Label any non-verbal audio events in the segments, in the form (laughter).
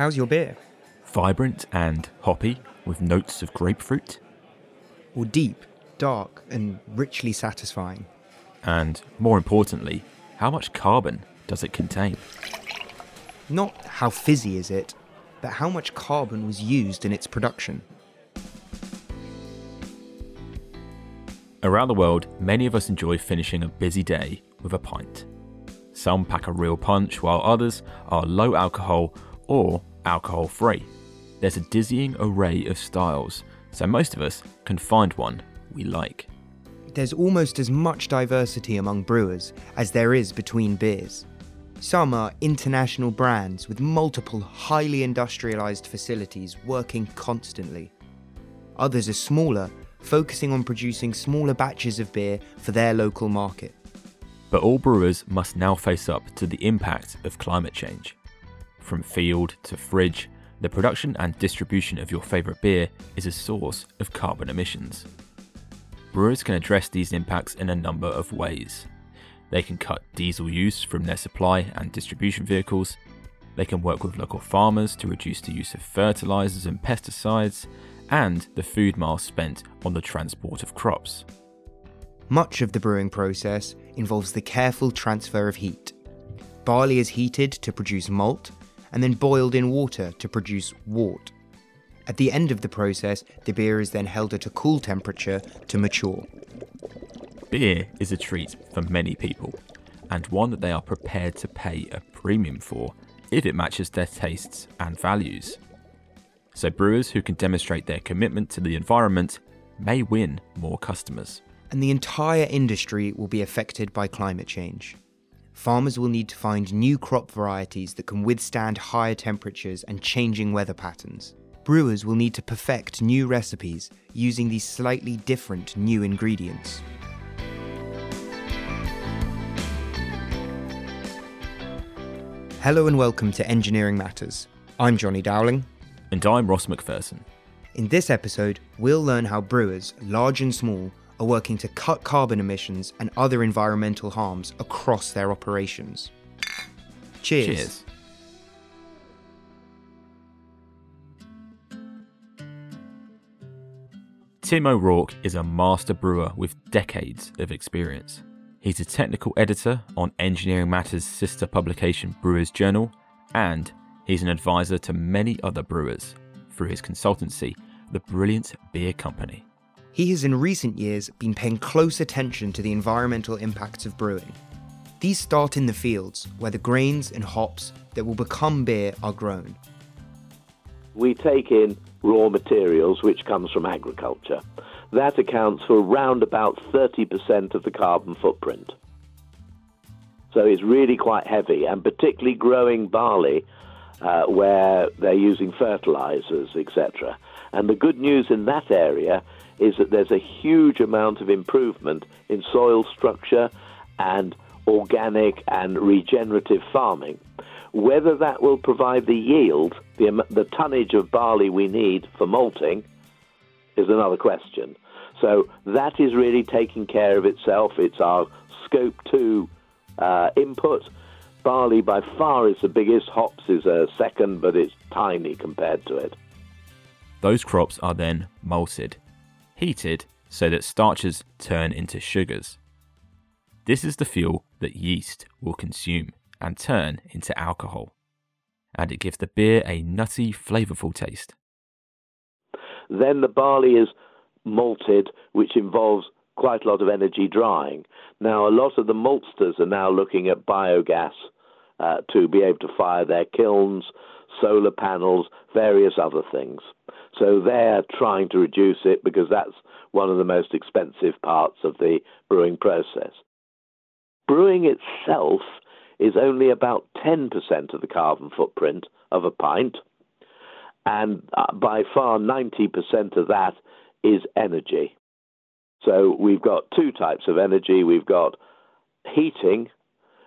How's your beer? Vibrant and hoppy with notes of grapefruit? Or deep, dark, and richly satisfying? And more importantly, how much carbon does it contain? Not how fizzy is it, but how much carbon was used in its production. Around the world, many of us enjoy finishing a busy day with a pint. Some pack a real punch, while others are low alcohol or alcohol free. There's a dizzying array of styles, so most of us can find one we like. There's almost as much diversity among brewers as there is between beers. Some are international brands with multiple highly industrialized facilities working constantly. Others are smaller, focusing on producing smaller batches of beer for their local market. But all brewers must now face up to the impact of climate change. From field to fridge, the production and distribution of your favourite beer is a source of carbon emissions. Brewers can address these impacts in a number of ways. They can cut diesel use from their supply and distribution vehicles. They can work with local farmers to reduce the use of fertilizers and pesticides, and the food miles spent on the transport of crops. Much of the brewing process involves the careful transfer of heat. Barley is heated to produce malt and then boiled in water to produce wort. At the end of the process, the beer is then held at a cool temperature to mature. Beer is a treat for many people, and one that they are prepared to pay a premium for if it matches their tastes and values. So, brewers who can demonstrate their commitment to the environment may win more customers. And the entire industry will be affected by climate change. Farmers will need to find new crop varieties that can withstand higher temperatures and changing weather patterns. Brewers will need to perfect new recipes using these slightly different new ingredients. Hello and welcome to Engineering Matters. I'm Johnny Dowling. And I'm Ross McPherson. In this episode, we'll learn how brewers, large and small, are working to cut carbon emissions and other environmental harms across their operations. Cheers. Cheers. Tim O'Rourke is a master brewer with decades of experience. He's a technical editor on Engineering Matters' sister publication Brewers Journal, and he's an advisor to many other brewers through his consultancy, The Brilliant Beer Company. He has in recent years been paying close attention to the environmental impacts of brewing. These start in the fields, where the grains and hops that will become beer are grown. We take in raw materials, which comes from agriculture. That accounts for around about 30% of the carbon footprint. So it's really quite heavy, and particularly growing barley, uh, where they're using fertilizers, etc. And the good news in that area is that there's a huge amount of improvement in soil structure and organic and regenerative farming. Whether that will provide the yield, the, the tonnage of barley we need for malting, is another question. So that is really taking care of itself. It's our scope two uh, input. Barley by far is the biggest. Hops is a second, but it's tiny compared to it. Those crops are then malted heated so that starches turn into sugars. This is the fuel that yeast will consume and turn into alcohol, and it gives the beer a nutty, flavourful taste. Then the barley is malted, which involves quite a lot of energy drying. Now, a lot of the maltsters are now looking at biogas uh, to be able to fire their kilns, solar panels, various other things. So they're trying to reduce it because that's one of the most expensive parts of the brewing process. Brewing itself is only about 10% of the carbon footprint of a pint, and uh, by far 90% of that is energy. So we've got two types of energy. We've got heating,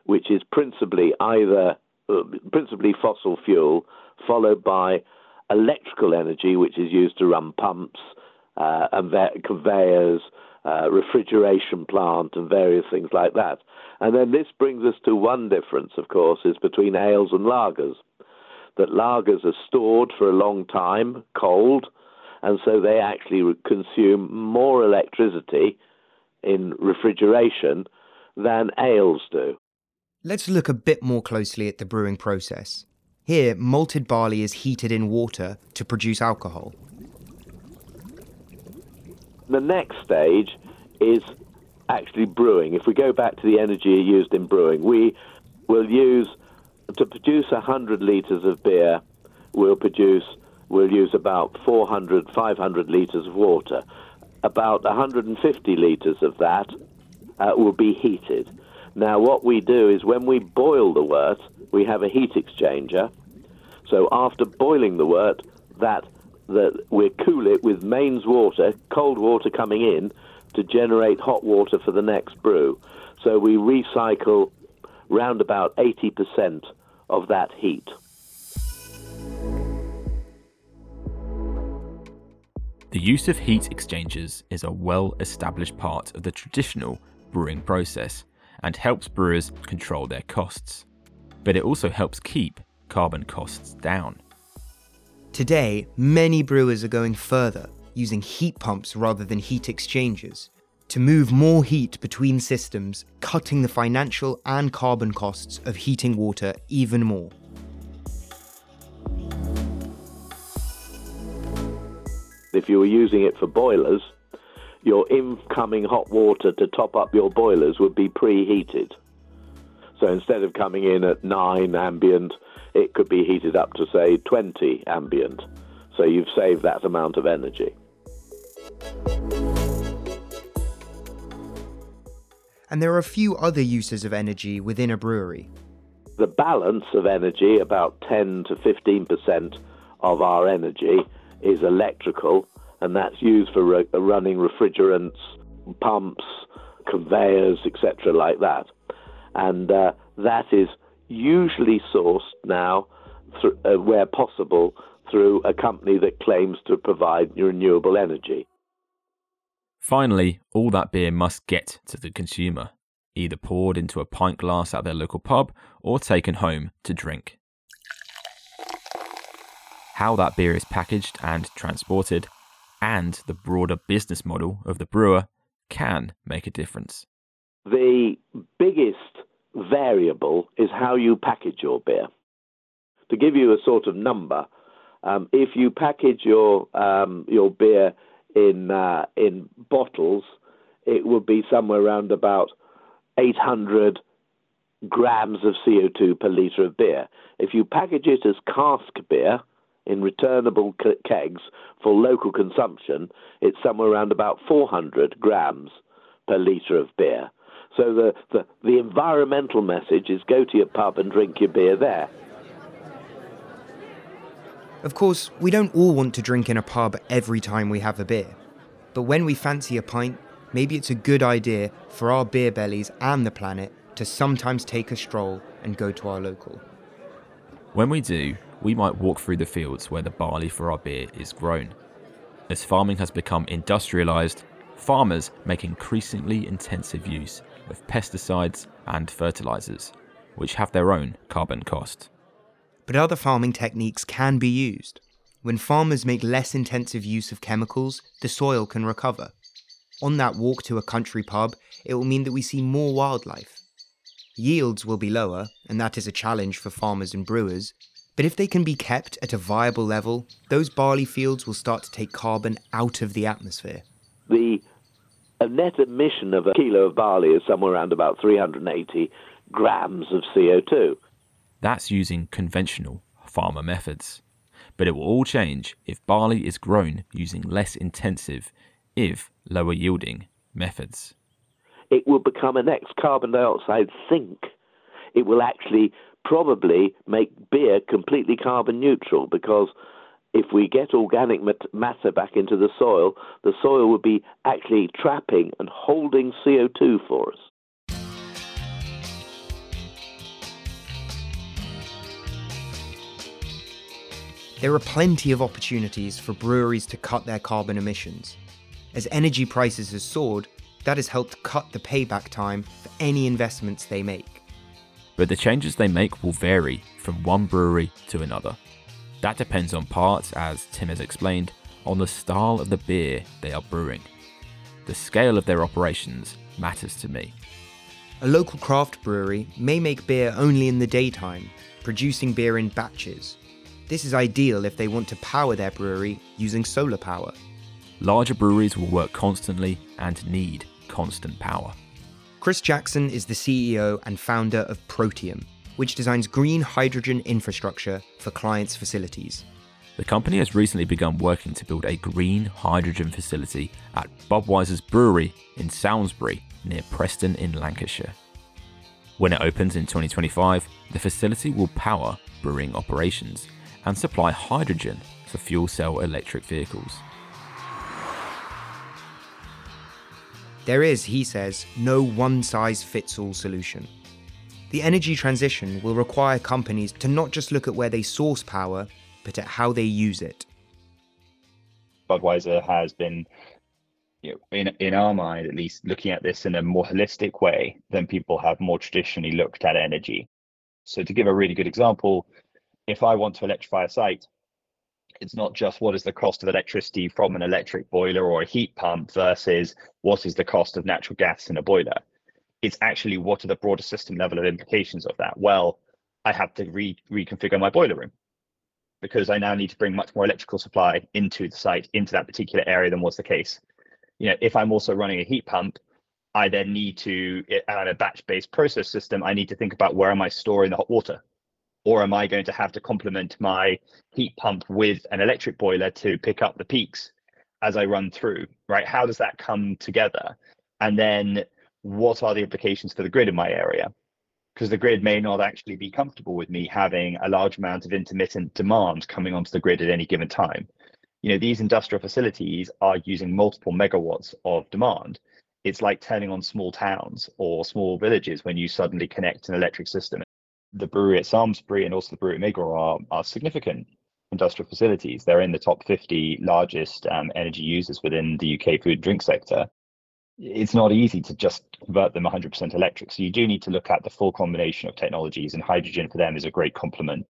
which is principally either uh, principally fossil fuel, followed by electrical energy, which is used to run pumps uh, and conveyors, uh, refrigeration plant, and various things like that. And then this brings us to one difference, of course, is between ales and lagers. that lagers are stored for a long time, cold, and so they actually consume more electricity in refrigeration than ales do. Let's look a bit more closely at the brewing process. Here, malted barley is heated in water to produce alcohol. The next stage is actually brewing. If we go back to the energy used in brewing, we will use to produce 100 litres of beer, we'll produce we'll use about 400 500 litres of water. About 150 litres of that uh, will be heated. Now, what we do is when we boil the wort, we have a heat exchanger. So after boiling the wort, that that we cool it with mains water, cold water coming in, to generate hot water for the next brew. So we recycle round about 80% of that heat. The use of heat exchangers is a well established part of the traditional brewing process and helps brewers control their costs. But it also helps keep carbon costs down. Today, many brewers are going further, using heat pumps rather than heat exchangers, to move more heat between systems, cutting the financial and carbon costs of heating water even more. If you were using it for boilers, your incoming hot water to top up your boilers would be preheated. So instead of coming in at 9 ambient, it could be heated up to, say, 20 ambient. So you've saved that amount of energy. And there are a few other uses of energy within a brewery. The balance of energy, about 10 to 15% of our energy, is electrical, and that's used for re- running refrigerants, pumps, conveyors, etc., like that. And uh, that is usually sourced now, th- uh, where possible, through a company that claims to provide renewable energy. Finally, all that beer must get to the consumer, either poured into a pint glass at their local pub or taken home to drink. How that beer is packaged and transported, and the broader business model of the brewer can make a difference. The biggest variable is how you package your beer. To give you a sort of number, um, if you package your um, your beer in uh, in bottles, it would be somewhere around about 800 grams of CO2 per litre of beer. If you package it as cask beer in returnable kegs for local consumption, it's somewhere around about 400 grams per litre of beer. So the, the, the environmental message is go to your pub and drink your beer there. Of course, we don't all want to drink in a pub every time we have a beer. But when we fancy a pint, maybe it's a good idea for our beer bellies and the planet to sometimes take a stroll and go to our local. When we do, we might walk through the fields where the barley for our beer is grown. As farming has become industrialised, farmers make increasingly intensive use of pesticides and fertilisers, which have their own carbon cost. But other farming techniques can be used. When farmers make less intensive use of chemicals, the soil can recover. On that walk to a country pub, it will mean that we see more wildlife. Yields will be lower, and that is a challenge for farmers and brewers. But if they can be kept at a viable level, those barley fields will start to take carbon out of the atmosphere. The net emission of a kilo of barley is somewhere around about 380 grams of CO2. That's using conventional farmer methods. But it will all change if barley is grown using less intensive, if lower yielding, methods. It will become an ex carbon dioxide sink. It will actually probably make beer completely carbon neutral because if we get organic matter back into the soil, the soil would be actually trapping and holding CO2 for us. There are plenty of opportunities for breweries to cut their carbon emissions. As energy prices have soared, that has helped cut the payback time for any investments they make. But the changes they make will vary from one brewery to another. That depends on parts, as Tim has explained, on the style of the beer they are brewing. The scale of their operations matters to me. A local craft brewery may make beer only in the daytime, producing beer in batches. This is ideal if they want to power their brewery using solar power. Larger breweries will work constantly and need constant power. Chris Jackson is the CEO and founder of Protium, which designs green hydrogen infrastructure for clients' facilities. The company has recently begun working to build a green hydrogen facility at Budweiser's brewery in Samlesbury, near Preston in Lancashire. When it opens in 2025, the facility will power brewing operations and supply hydrogen for fuel cell electric vehicles. There is, he says, no one size fits all solution. The energy transition will require companies to not just look at where they source power, but at how they use it. Budweiser has been, you know, in in our mind at least, looking at this in a more holistic way than people have more traditionally looked at energy. So, to give a really good example, if I want to electrify a site, it's not just what is the cost of electricity from an electric boiler or a heat pump versus what is the cost of natural gas in a boiler. It's actually what are the broader system level of implications of that? Well, I have to re- reconfigure my boiler room because I now need to bring much more electrical supply into the site, into that particular area than was the case. You know, if I'm also running a heat pump, I then need to, eh, on a batch-based process system, I need to think about where am I storing the hot water? Or am I going to have to complement my heat pump with an electric boiler to pick up the peaks as I run through, right? How does that come together? And then what are the implications for the grid in my area? because the grid may not actually be comfortable with me having a large amount of intermittent demand coming onto the grid at any given time. You know, these industrial facilities are using multiple megawatts of demand. It's like turning on small towns or small villages when you suddenly connect an electric system. The brewery at Samlesbury and also the brewery at Megril are, are significant industrial facilities. They're in the top 50 largest um, energy users within the UK food and drink sector it's not easy to just convert them 100% electric. So you do need to look at the full combination of technologies, and hydrogen for them is a great complement.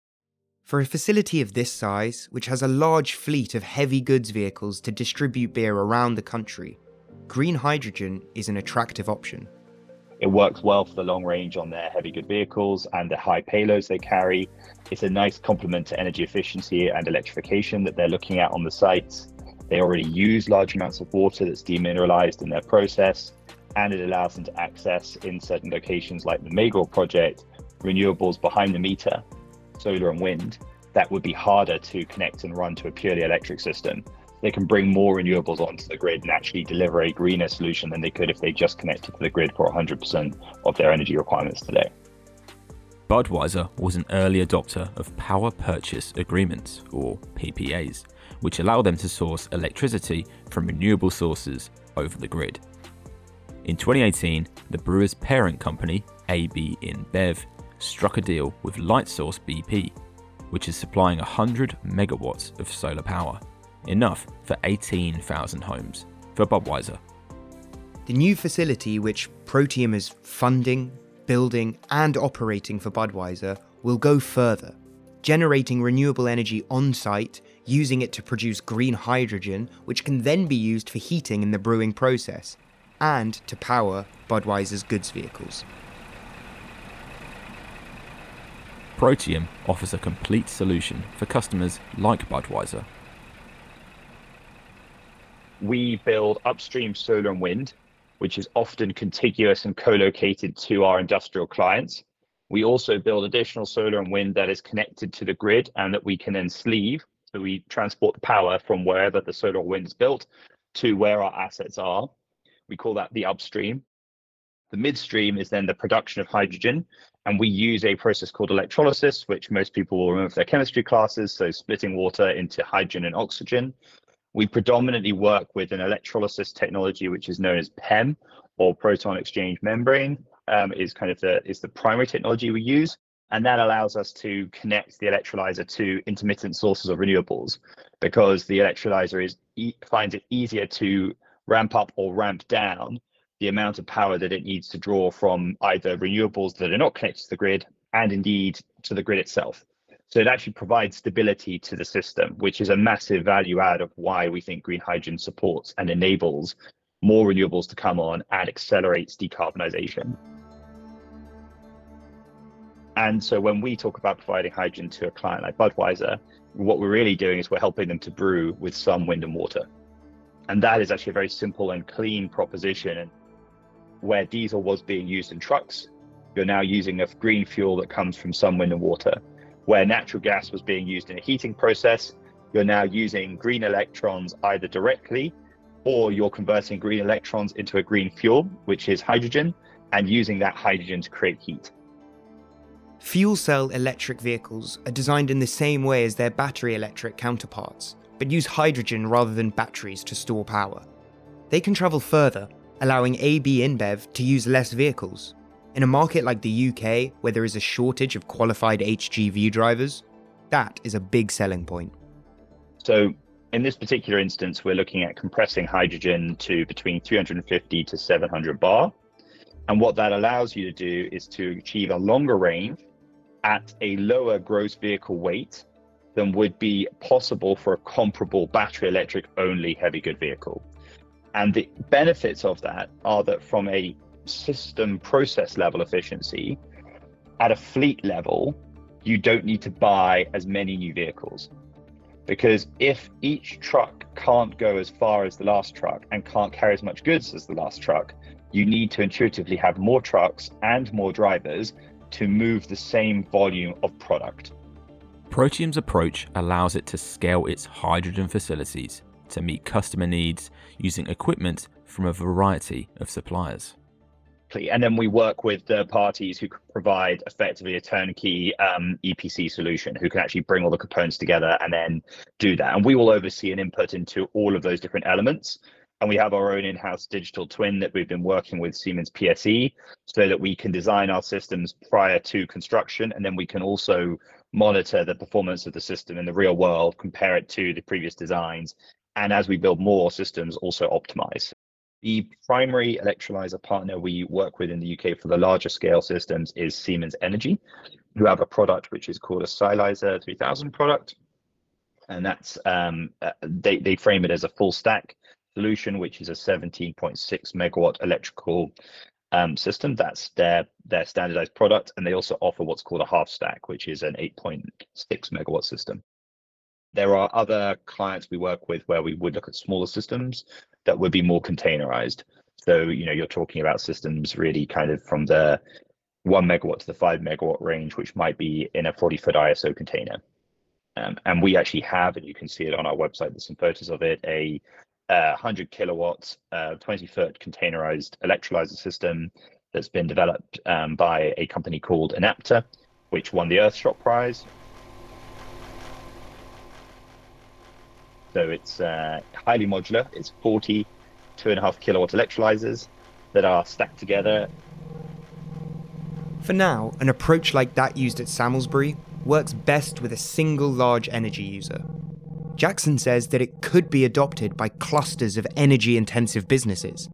For a facility of this size, which has a large fleet of heavy goods vehicles to distribute beer around the country, green hydrogen is an attractive option. It works well for the long range on their heavy good vehicles and the high payloads they carry. It's a nice complement to energy efficiency and electrification that they're looking at on the sites. They already use large amounts of water that's demineralized in their process, and it allows them to access in certain locations like the Megril project renewables behind the meter, solar and wind, that would be harder to connect and run to a purely electric system. They can bring more renewables onto the grid and actually deliver a greener solution than they could if they just connected to the grid for 100% of their energy requirements today. Budweiser was an early adopter of power purchase agreements, or PPAs, which allow them to source electricity from renewable sources over the grid. In 2018, the brewer's parent company, AB InBev, struck a deal with Lightsource BP, which is supplying 100 megawatts of solar power, enough for 18,000 homes, for Budweiser. The new facility, which Protium is funding, building, and operating for Budweiser, will go further, generating renewable energy on site using it to produce green hydrogen, which can then be used for heating in the brewing process, and to power Budweiser's goods vehicles. Protium offers a complete solution for customers like Budweiser. We build upstream solar and wind, which is often contiguous and co located to our industrial clients. We also build additional solar and wind that is connected to the grid and that we can then sleeve so we transport the power from wherever the solar wind is built to where our assets are. We call that the upstream. The midstream is then the production of hydrogen, and we use a process called electrolysis, which most people will remember from their chemistry classes, so splitting water into hydrogen and oxygen. We predominantly work with an electrolysis technology which is known as PEM or proton exchange membrane um, is kind of the is the primary technology we use and that allows us to connect the electrolyzer to intermittent sources of renewables because the electrolyzer is finds it easier to ramp up or ramp down the amount of power that it needs to draw from either renewables that are not connected to the grid and indeed to the grid itself. So it actually provides stability to the system, which is a massive value add of why we think green hydrogen supports and enables more renewables to come on and accelerates decarbonisation. And so when we talk about providing hydrogen to a client like Budweiser, what we're really doing is we're helping them to brew with some wind and water. And that is actually a very simple and clean proposition. And where diesel was being used in trucks, you're now using a green fuel that comes from some wind and water. Where natural gas was being used in a heating process, you're now using green electrons either directly or you're converting green electrons into a green fuel, which is hydrogen, and using that hydrogen to create heat. Fuel cell electric vehicles are designed in the same way as their battery electric counterparts, but use hydrogen rather than batteries to store power. They can travel further, allowing AB InBev to use less vehicles. In a market like the UK, where there is a shortage of qualified HGV drivers, that is a big selling point. So, in this particular instance, we're looking at compressing hydrogen to between 350 to 700 bar. And what that allows you to do is to achieve a longer range at a lower gross vehicle weight than would be possible for a comparable battery electric only heavy good vehicle. And the benefits of that are that from a system process level efficiency, at a fleet level, you don't need to buy as many new vehicles. Because if each truck can't go as far as the last truck and can't carry as much goods as the last truck, you need to intuitively have more trucks and more drivers to move the same volume of product. Protium's approach allows it to scale its hydrogen facilities to meet customer needs using equipment from a variety of suppliers. And then we work with the parties who can provide effectively a turnkey um, EPC solution, who can actually bring all the components together and then do that. And we will oversee an input into all of those different elements. And we have our own in-house digital twin that we've been working with Siemens PSE so that we can design our systems prior to construction. And then we can also monitor the performance of the system in the real world compare it to the previous designs and as we build more systems also optimize the primary electrolyzer partner we work with in the UK for the larger scale systems is Siemens Energy, who have a product which is called a Silyzer 3000 product. And that's um, uh, they, they frame it as a full stack solution, which is a 17.6 megawatt electrical um, system. That's their their standardized product, and they also offer what's called a half stack, which is an 8.6 megawatt system. There are other clients we work with where we would look at smaller systems that would be more containerized. So you know you're talking about systems really kind of from the one megawatt to the five megawatt range, which might be in a 40 foot ISO container. Um, and we actually have, and you can see it on our website, there's some photos of it, a 100 kilowatt, uh, 20 foot containerized electrolyzer system that's been developed um, by a company called Enapter, which won the Earthshot Prize. So it's uh, highly modular. It's 40 two and a half kilowatt electrolyzers that are stacked together. For now, an approach like that used at Samlesbury works best with a single large energy user, Jackson says that it could be adopted by clusters of energy intensive businesses.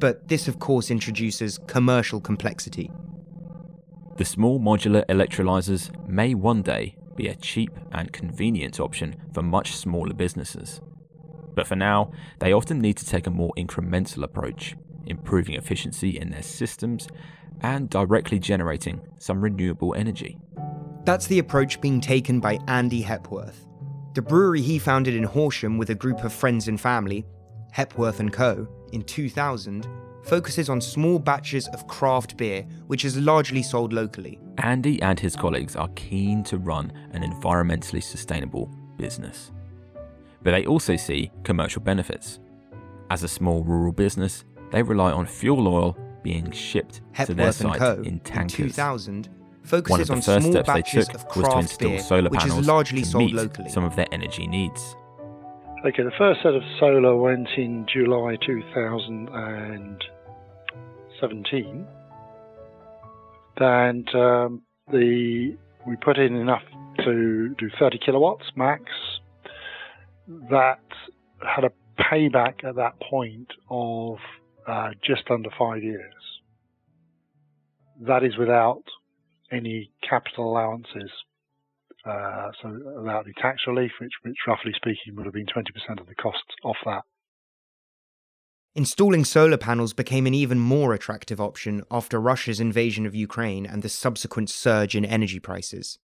But this, of course, introduces commercial complexity. The small modular electrolyzers may one day be a cheap and convenient option for much smaller businesses. But for now, they often need to take a more incremental approach, improving efficiency in their systems and directly generating some renewable energy. That's the approach being taken by Andy Hepworth, the brewery he founded in Horsham with a group of friends and family, Hepworth & Co., in 2000, focuses on small batches of craft beer, which is largely sold locally. Andy and his colleagues are keen to run an environmentally sustainable business. But they also see commercial benefits. As a small rural business, they rely on fuel oil being shipped Hepworth to their site Co. in tankers. In 2000, One of focuses the on first small steps they batches took of was to craft install beer, solar which panels is largely to sold meet locally. some of their energy needs. Okay, the first set of solar went in July 2017. And um, the we put in enough to do 30 kilowatts max. That had a payback at that point of uh, just under five years. That is without any capital allowances. Uh, so without the tax relief, which, which roughly speaking would have been 20% of the costs off that. Installing solar panels became an even more attractive option after Russia's invasion of Ukraine and the subsequent surge in energy prices.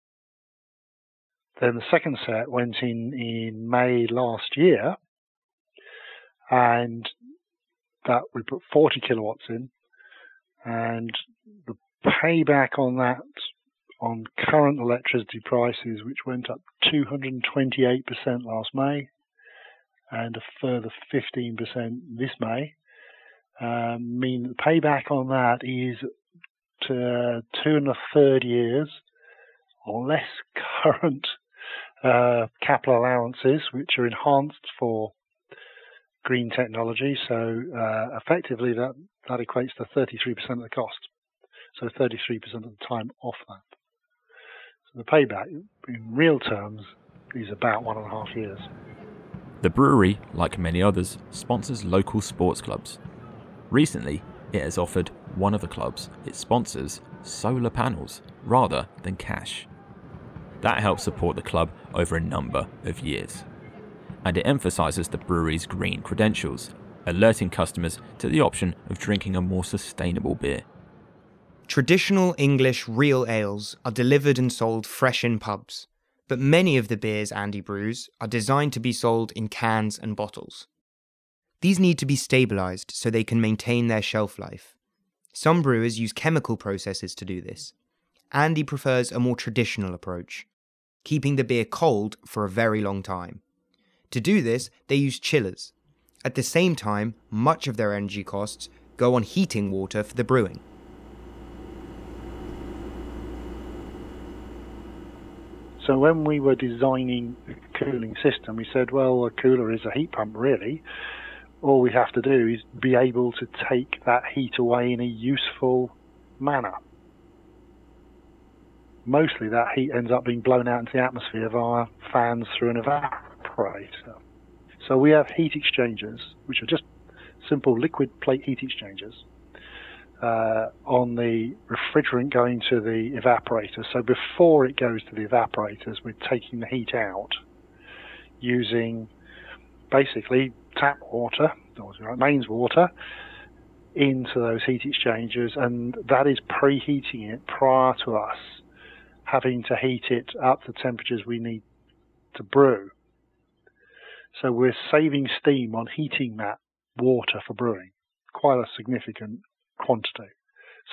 Then the second set went in in May last year, and that we put 40 kilowatts in, and the payback on that on current electricity prices, which went up 228% last May, and a further 15% this May, um, mean the payback on that is to two and a third years, or less (laughs) current uh, capital allowances, which are enhanced for green technology. So uh, effectively, that that equates to 33% of the cost. So 33% of the time off that. The payback, in real terms, is about one and a half years. The brewery, like many others, sponsors local sports clubs. Recently, it has offered one of the clubs it sponsors solar panels rather than cash. That helps support the club over a number of years. And it emphasises the brewery's green credentials, alerting customers to the option of drinking a more sustainable beer. Traditional English real ales are delivered and sold fresh in pubs, but many of the beers Andy brews are designed to be sold in cans and bottles. These need to be stabilised so they can maintain their shelf life. Some brewers use chemical processes to do this. Andy prefers a more traditional approach keeping the beer cold for a very long time. To do this, they use chillers. At the same time, much of their energy costs go on heating water for the brewing. So when we were designing the cooling system, we said, well, a cooler is a heat pump, really. All we have to do is be able to take that heat away in a useful manner mostly that heat ends up being blown out into the atmosphere via fans through an evaporator. So we have heat exchangers, which are just simple liquid plate heat exchangers, uh, on the refrigerant going to the evaporator. So before it goes to the evaporators, we're taking the heat out using basically tap water, or mains water, into those heat exchangers, and that is preheating it prior to us having to heat it up to temperatures we need to brew. So we're saving steam on heating that water for brewing, quite a significant quantity,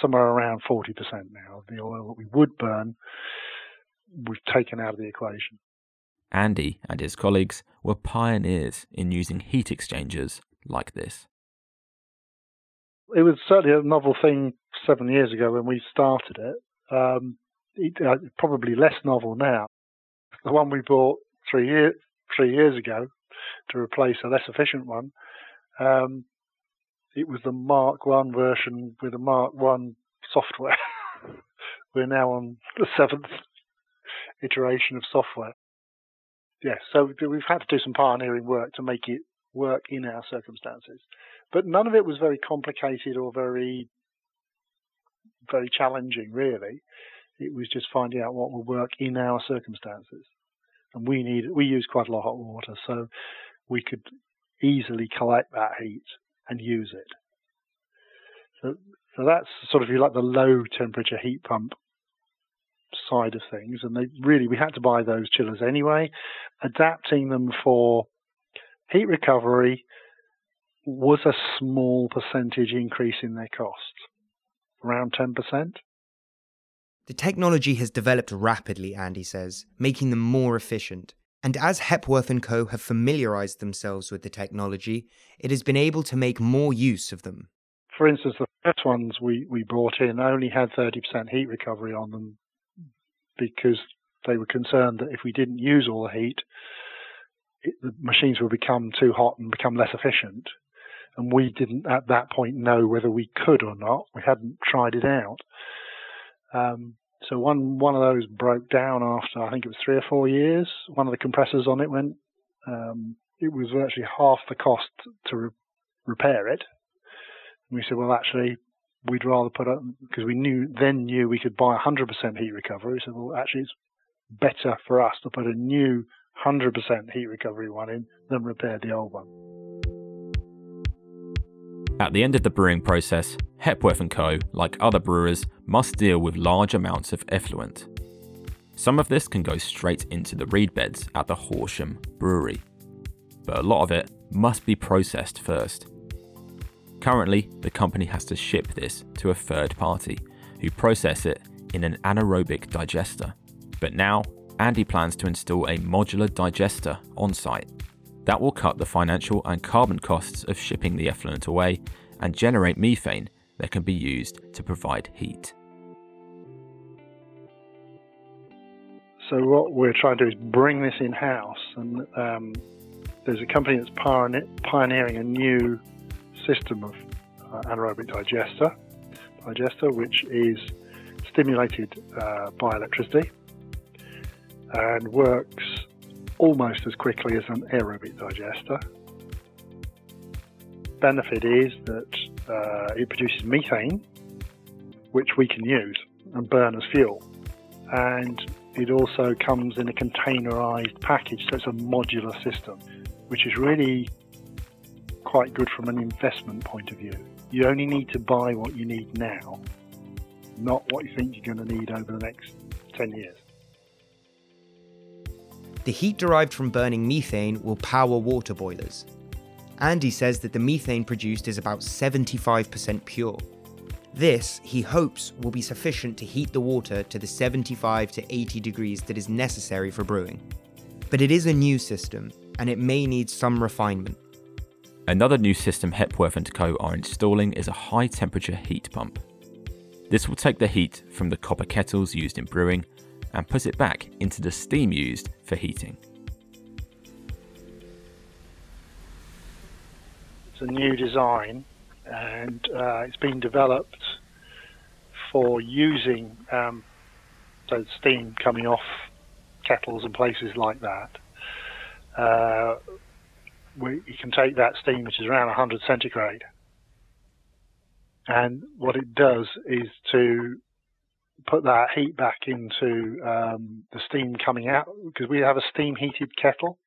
somewhere around 40% now of the oil that we would burn, we've taken out of the equation. Andy and his colleagues were pioneers in using heat exchangers like this. It was certainly a novel thing seven years ago when we started it. Um, uh, probably less novel now. The one we bought three years three years ago to replace a less efficient one. Um, it was the Mark One version with the Mark One software. (laughs) We're now on the seventh iteration of software. Yes, so we've had to do some pioneering work to make it work in our circumstances, but none of it was very complicated or very very challenging, really. It was just finding out what would work in our circumstances. And we need we use quite a lot of hot water, so we could easily collect that heat and use it. So, so that's sort of you like the low temperature heat pump side of things. And they really we had to buy those chillers anyway. Adapting them for heat recovery was a small percentage increase in their cost, around 10%. The technology has developed rapidly, Andy says, making them more efficient. And as Hepworth & Co. have familiarized themselves with the technology, it has been able to make more use of them. For instance, the first ones we, we brought in only had 30% heat recovery on them because they were concerned that if we didn't use all the heat, it, the machines would become too hot and become less efficient. And we didn't at that point know whether we could or not. We hadn't tried it out. Um, so one one of those broke down after I think it was three or four years. One of the compressors on it went. Um, it was virtually half the cost to re- repair it. we said, well, actually, we'd rather put up because we knew then knew we could buy 100% heat recovery. Said, well, actually, it's better for us to put a new 100% heat recovery one in than repair the old one. At the end of the brewing process, Hepworth & Co., like other brewers, must deal with large amounts of effluent. Some of this can go straight into the reed beds at the Horsham Brewery, but a lot of it must be processed first. Currently, the company has to ship this to a third party, who process it in an anaerobic digester. But now, Andy plans to install a modular digester on site that will cut the financial and carbon costs of shipping the effluent away and generate methane that can be used to provide heat. So what we're trying to do is bring this in house, and um, there's a company that's pioneering a new system of uh, anaerobic digester, digester, which is stimulated uh, by electricity and works almost as quickly as an aerobic digester. Benefit is that uh, it produces methane, which we can use and burn as fuel. And it also comes in a containerized package, so it's a modular system, which is really quite good from an investment point of view. You only need to buy what you need now, not what you think you're going to need over the next 10 years. The heat derived from burning methane will power water boilers. Andy says that the methane produced is about 75% pure. This, he hopes, will be sufficient to heat the water to the 75 to 80 degrees that is necessary for brewing. But it is a new system, and it may need some refinement. Another new system Hepworth & Co are installing is a high temperature heat pump. This will take the heat from the copper kettles used in brewing and put it back into the steam used for heating. A new design and uh, it's been developed for using um, so steam coming off kettles and places like that. Uh, we, you can take that steam, which is around 100 centigrade, and what it does is to put that heat back into um, the steam coming out because we have a steam heated kettle.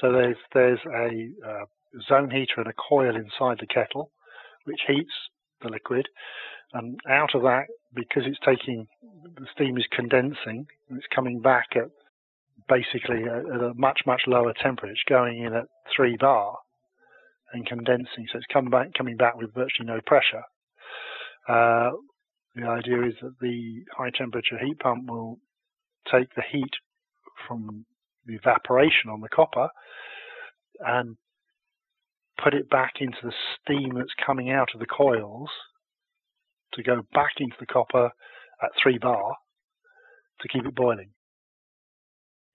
So there's there's a uh, zone heater and a coil inside the kettle, which heats the liquid, and out of that, because it's taking the steam is condensing, it's coming back at basically at, a much much lower temperature. It's going in at three bar and condensing, so it's coming back coming back with virtually no pressure. Uh, the idea is that the high temperature heat pump will take the heat from the evaporation on the copper and put it back into the steam that's coming out of the coils to go back into the copper at 3 bar to keep it boiling.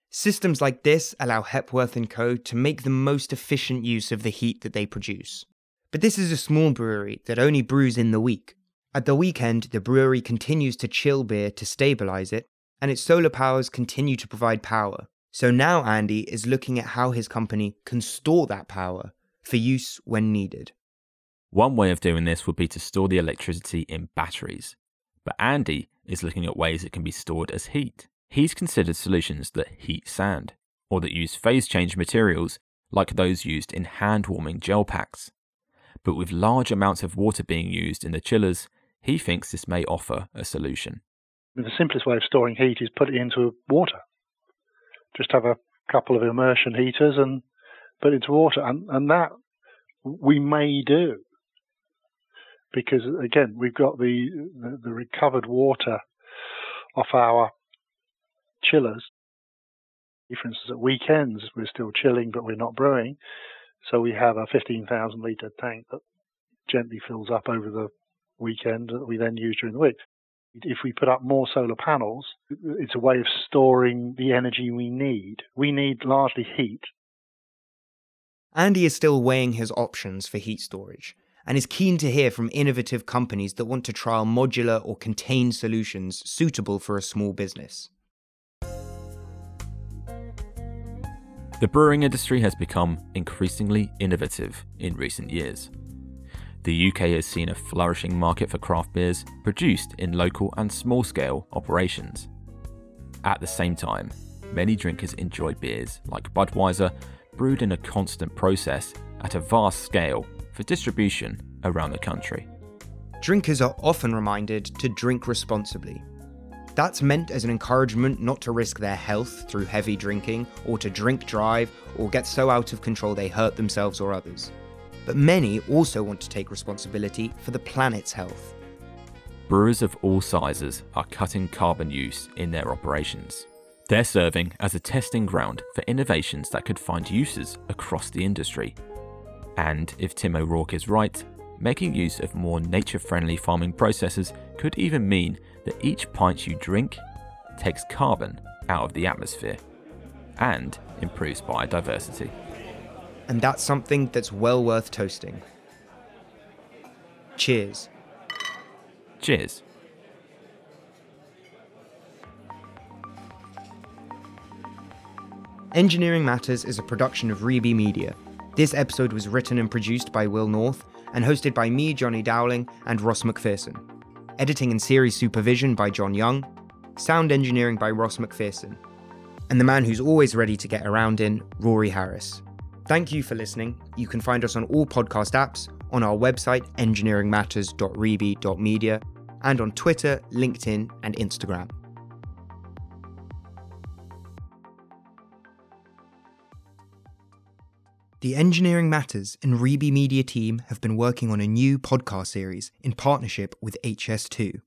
Systems like this allow Hepworth & Co. to make the most efficient use of the heat that they produce. But this is a small brewery that only brews in the week. At the weekend, the brewery continues to chill beer to stabilize it, and its solar powers continue to provide power. So now Andy is looking at how his company can store that power for use when needed. One way of doing this would be to store the electricity in batteries, but Andy is looking at ways it can be stored as heat. He's considered solutions that heat sand, or that use phase change materials like those used in hand warming gel packs. But with large amounts of water being used in the chillers, he thinks this may offer a solution. The simplest way of storing heat is put it into water. Just have a couple of immersion heaters and put it into water, and, and that we may do because again we've got the, the, the recovered water off our chillers. For instance, at weekends we're still chilling, but we're not brewing, so we have a 15,000 litre tank that gently fills up over the weekend that we then use during the week. If we put up more solar panels, it's a way of storing the energy we need. We need largely heat. Andy is still weighing his options for heat storage and is keen to hear from innovative companies that want to trial modular or contained solutions suitable for a small business. The brewing industry has become increasingly innovative in recent years. the UK has seen a flourishing market for craft beers produced in local and small scale operations. At the same time, many drinkers enjoy beers like Budweiser, brewed in a constant process at a vast scale for distribution around the country. Drinkers are often reminded to drink responsibly. That's meant as an encouragement not to risk their health through heavy drinking, or to drink drive, or get so out of control they hurt themselves or others. But many also want to take responsibility for the planet's health. Brewers of all sizes are cutting carbon use in their operations. They're serving as a testing ground for innovations that could find uses across the industry. And if Tim O'Rourke is right, making use of more nature friendly farming processes could even mean that each pint you drink takes carbon out of the atmosphere and improves biodiversity. And that's something that's well worth toasting. Cheers. Cheers. Engineering Matters is a production of Reby Media. This episode was written and produced by Will North and hosted by me, Johnny Dowling, and Ross McPherson. Editing and series supervision by John Young. Sound engineering by Ross McPherson. And the man who's always ready to get around in, Rory Harris. Thank you for listening. You can find us on all podcast apps, on our website, engineeringmatters.reby.media, and on Twitter, LinkedIn, and Instagram. The Engineering Matters and Reby Media team have been working on a new podcast series in partnership with HS2.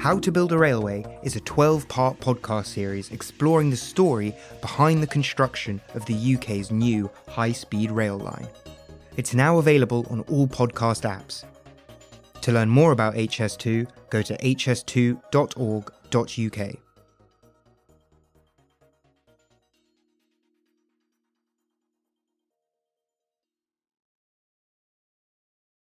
How to Build a Railway is a 12 part podcast series exploring the story behind the construction of the UK's new high speed rail line. It's now available on all podcast apps. To learn more about HS2, go to hs2.org.uk.